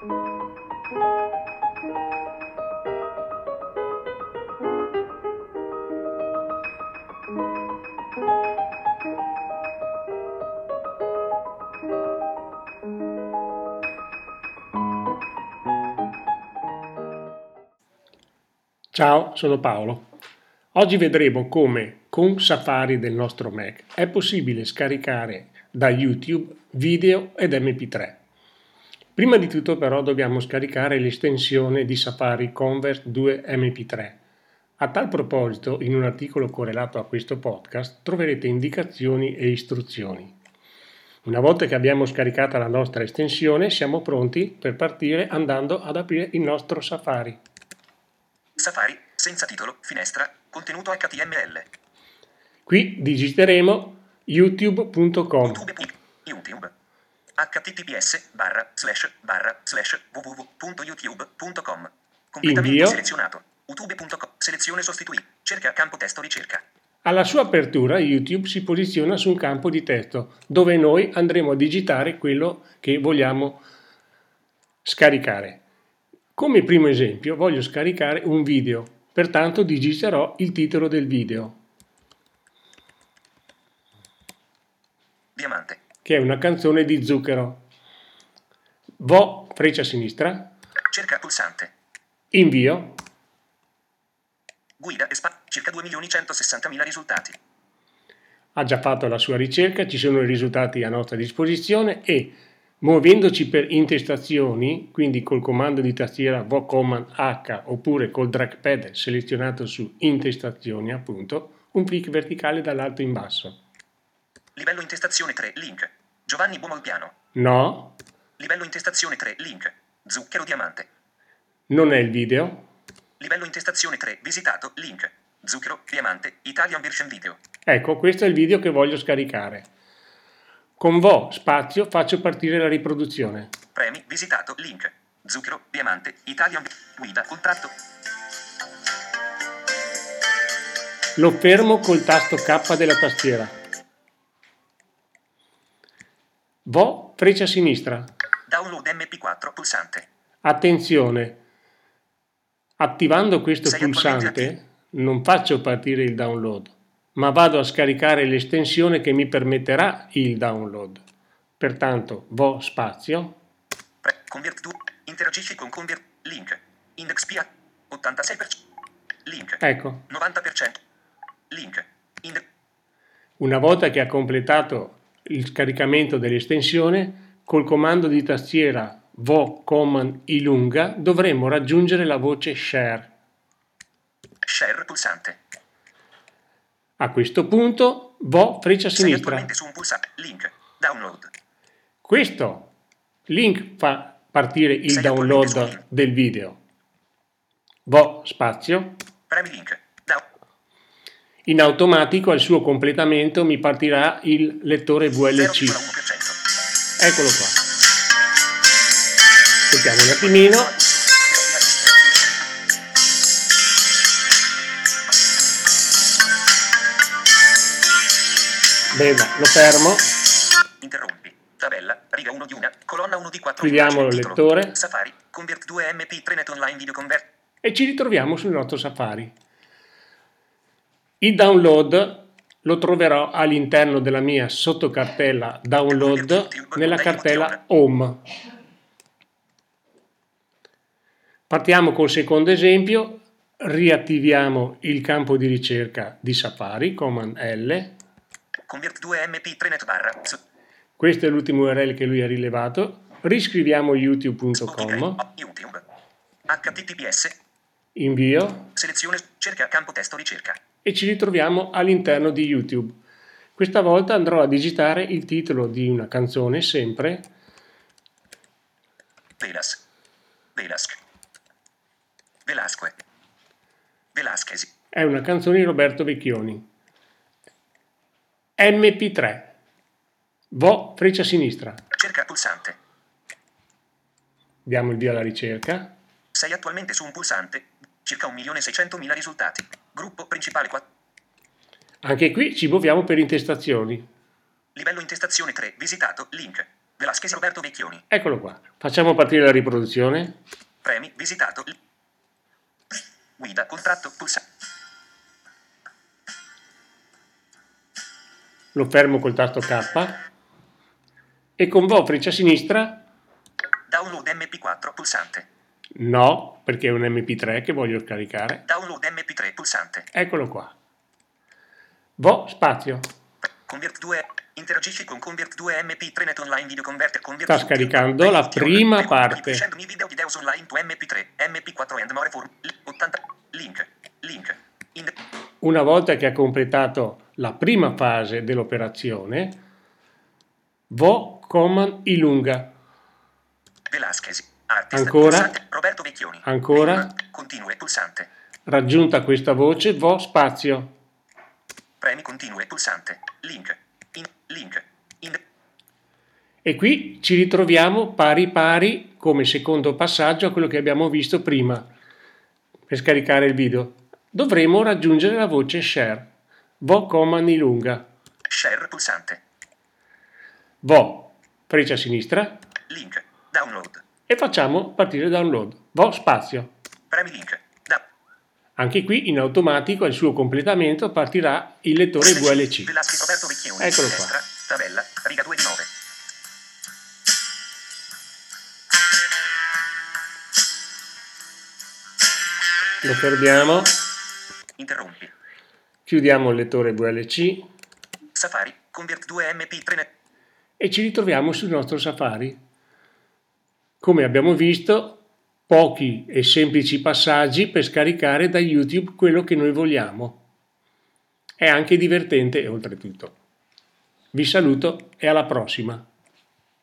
Ciao, sono Paolo. Oggi vedremo come con Safari del nostro Mac è possibile scaricare da YouTube video ed MP3. Prima di tutto però dobbiamo scaricare l'estensione di Safari Convert 2 MP3. A tal proposito, in un articolo correlato a questo podcast troverete indicazioni e istruzioni. Una volta che abbiamo scaricata la nostra estensione, siamo pronti per partire andando ad aprire il nostro Safari. Safari, senza titolo, finestra, contenuto HTML. Qui digiteremo youtube.com. YouTube. YouTube. Https barra slash barra slash www.youtube.com. Completamente Invio. selezionato. youtube.com. Selezione sostituì. Cerca campo testo ricerca. Alla sua apertura YouTube si posiziona su un campo di testo dove noi andremo a digitare quello che vogliamo scaricare. Come primo esempio voglio scaricare un video, pertanto digiterò il titolo del video, Diamante. Che è una canzone di Zucchero. Vo, freccia sinistra, Cerca pulsante. invio, Guida e spa. Circa 2.160.000 risultati. ha già fatto la sua ricerca, ci sono i risultati a nostra disposizione e muovendoci per intestazioni, quindi col comando di tastiera vo command H oppure col trackpad selezionato su intestazioni appunto, un clic verticale dall'alto in basso. Livello intestazione 3. Link. Giovanni Buomolpiano. No, Livello intestazione 3. Link. Zucchero diamante. non è il video. Livello intestazione 3. Visitato. Link. Zucchero diamante. Italian version video. Ecco, questo è il video che voglio scaricare. Con vo spazio faccio partire la riproduzione. Premi. Visitato. Link. Zucchero diamante. Italian guida. Contratto. Lo fermo col tasto K della tastiera. Vo freccia sinistra. Download MP4. Pulsante. Attenzione, attivando questo Sei pulsante non faccio partire il download, ma vado a scaricare l'estensione che mi permetterà il download. Pertanto, vo spazio, Pre- convert 2. Interagisci con convert. Link. Index PA. 86%. Link. ecco, 90%. Link. Inde- una volta che ha completato il scaricamento dell'estensione, col comando di tastiera vo command i lunga dovremo raggiungere la voce share. share. Pulsante. A questo punto, vo freccia Sei sinistra. attualmente su un pulsante. Link. Download. Questo link fa partire il Sei download del video. Vo spazio. Premi link. In automatico al suo completamento mi partirà il lettore VLC. 0,1%. Eccolo qua. Aspettiamo un attimino. Bene, lo fermo. Interrompi. Tabella. Riga 1 di una. Colonna 1 di 4. Chiudiamo il lettore. Safari. Convert 2 MP3 Net Online Video Convert. e ci ritroviamo sul nostro Safari. Il download lo troverò all'interno della mia sottocartella download nella cartella home. Partiamo col secondo esempio, riattiviamo il campo di ricerca di Safari, Command L, Convert 2 MP3 Net barra. S- questo è l'ultimo URL che lui ha rilevato, riscriviamo youtube.com. HTTPS. Invio, Selezione. Cerca campo testo ricerca. e ci ritroviamo all'interno di YouTube. Questa volta andrò a digitare il titolo di una canzone sempre Velas. Velasque. Velasque. Velasquez. è una canzone di Roberto Vecchioni. MP3. Vo freccia sinistra. Cerca pulsante. Diamo il via alla ricerca. Sei attualmente su un pulsante. Circa 1.600.000 risultati. Gruppo principale 4. Anche qui ci muoviamo per intestazioni. Livello intestazione 3. Visitato. Link. Velasquez Roberto Vecchioni. Eccolo qua. Facciamo partire la riproduzione. Premi, visitato. Guida, contratto, pulsa. Lo fermo col tasto K e con V freccia sinistra Download MP4, pulsante. No, perché è un MP3 che voglio scaricare. Download MP3, pulsante. Eccolo qua. Vo spazio. Convert 2. Interagisci con Convert 2 MP3 Net Online Video Converter. Convert Sta scaricando la prima parte. Send me video videos online to MP3, MP4 and more for 80. Link. Link. In Una volta che ha completato la prima fase dell'operazione, vo command ilunga. Velasquez. Artist. Ancora? Pulsante. Roberto Vecchioni. Ancora? Prima. Continue. Pulsante. Raggiunta questa voce, vo spazio. Premi continue. Pulsante. Link. In. Link. In. E qui ci ritroviamo pari pari come secondo passaggio a quello che abbiamo visto prima per scaricare il video. Dovremo raggiungere la voce share. Vo command ilunga. Share. Pulsante. Vo freccia sinistra Link. Download. E facciamo partire download. Vo spazio. Premi link. Da. Anche qui in automatico al suo completamento partirà il lettore VLC. Eccolo qua. Tabella. Riga 2 di 9. Lo fermiamo, Interrompi. chiudiamo il lettore VLC Safari. Convert 2 MP3 Net. e ci ritroviamo sul nostro Safari. Come abbiamo visto, pochi e semplici passaggi per scaricare da YouTube quello che noi vogliamo. È anche divertente oltretutto. Vi saluto e alla prossima.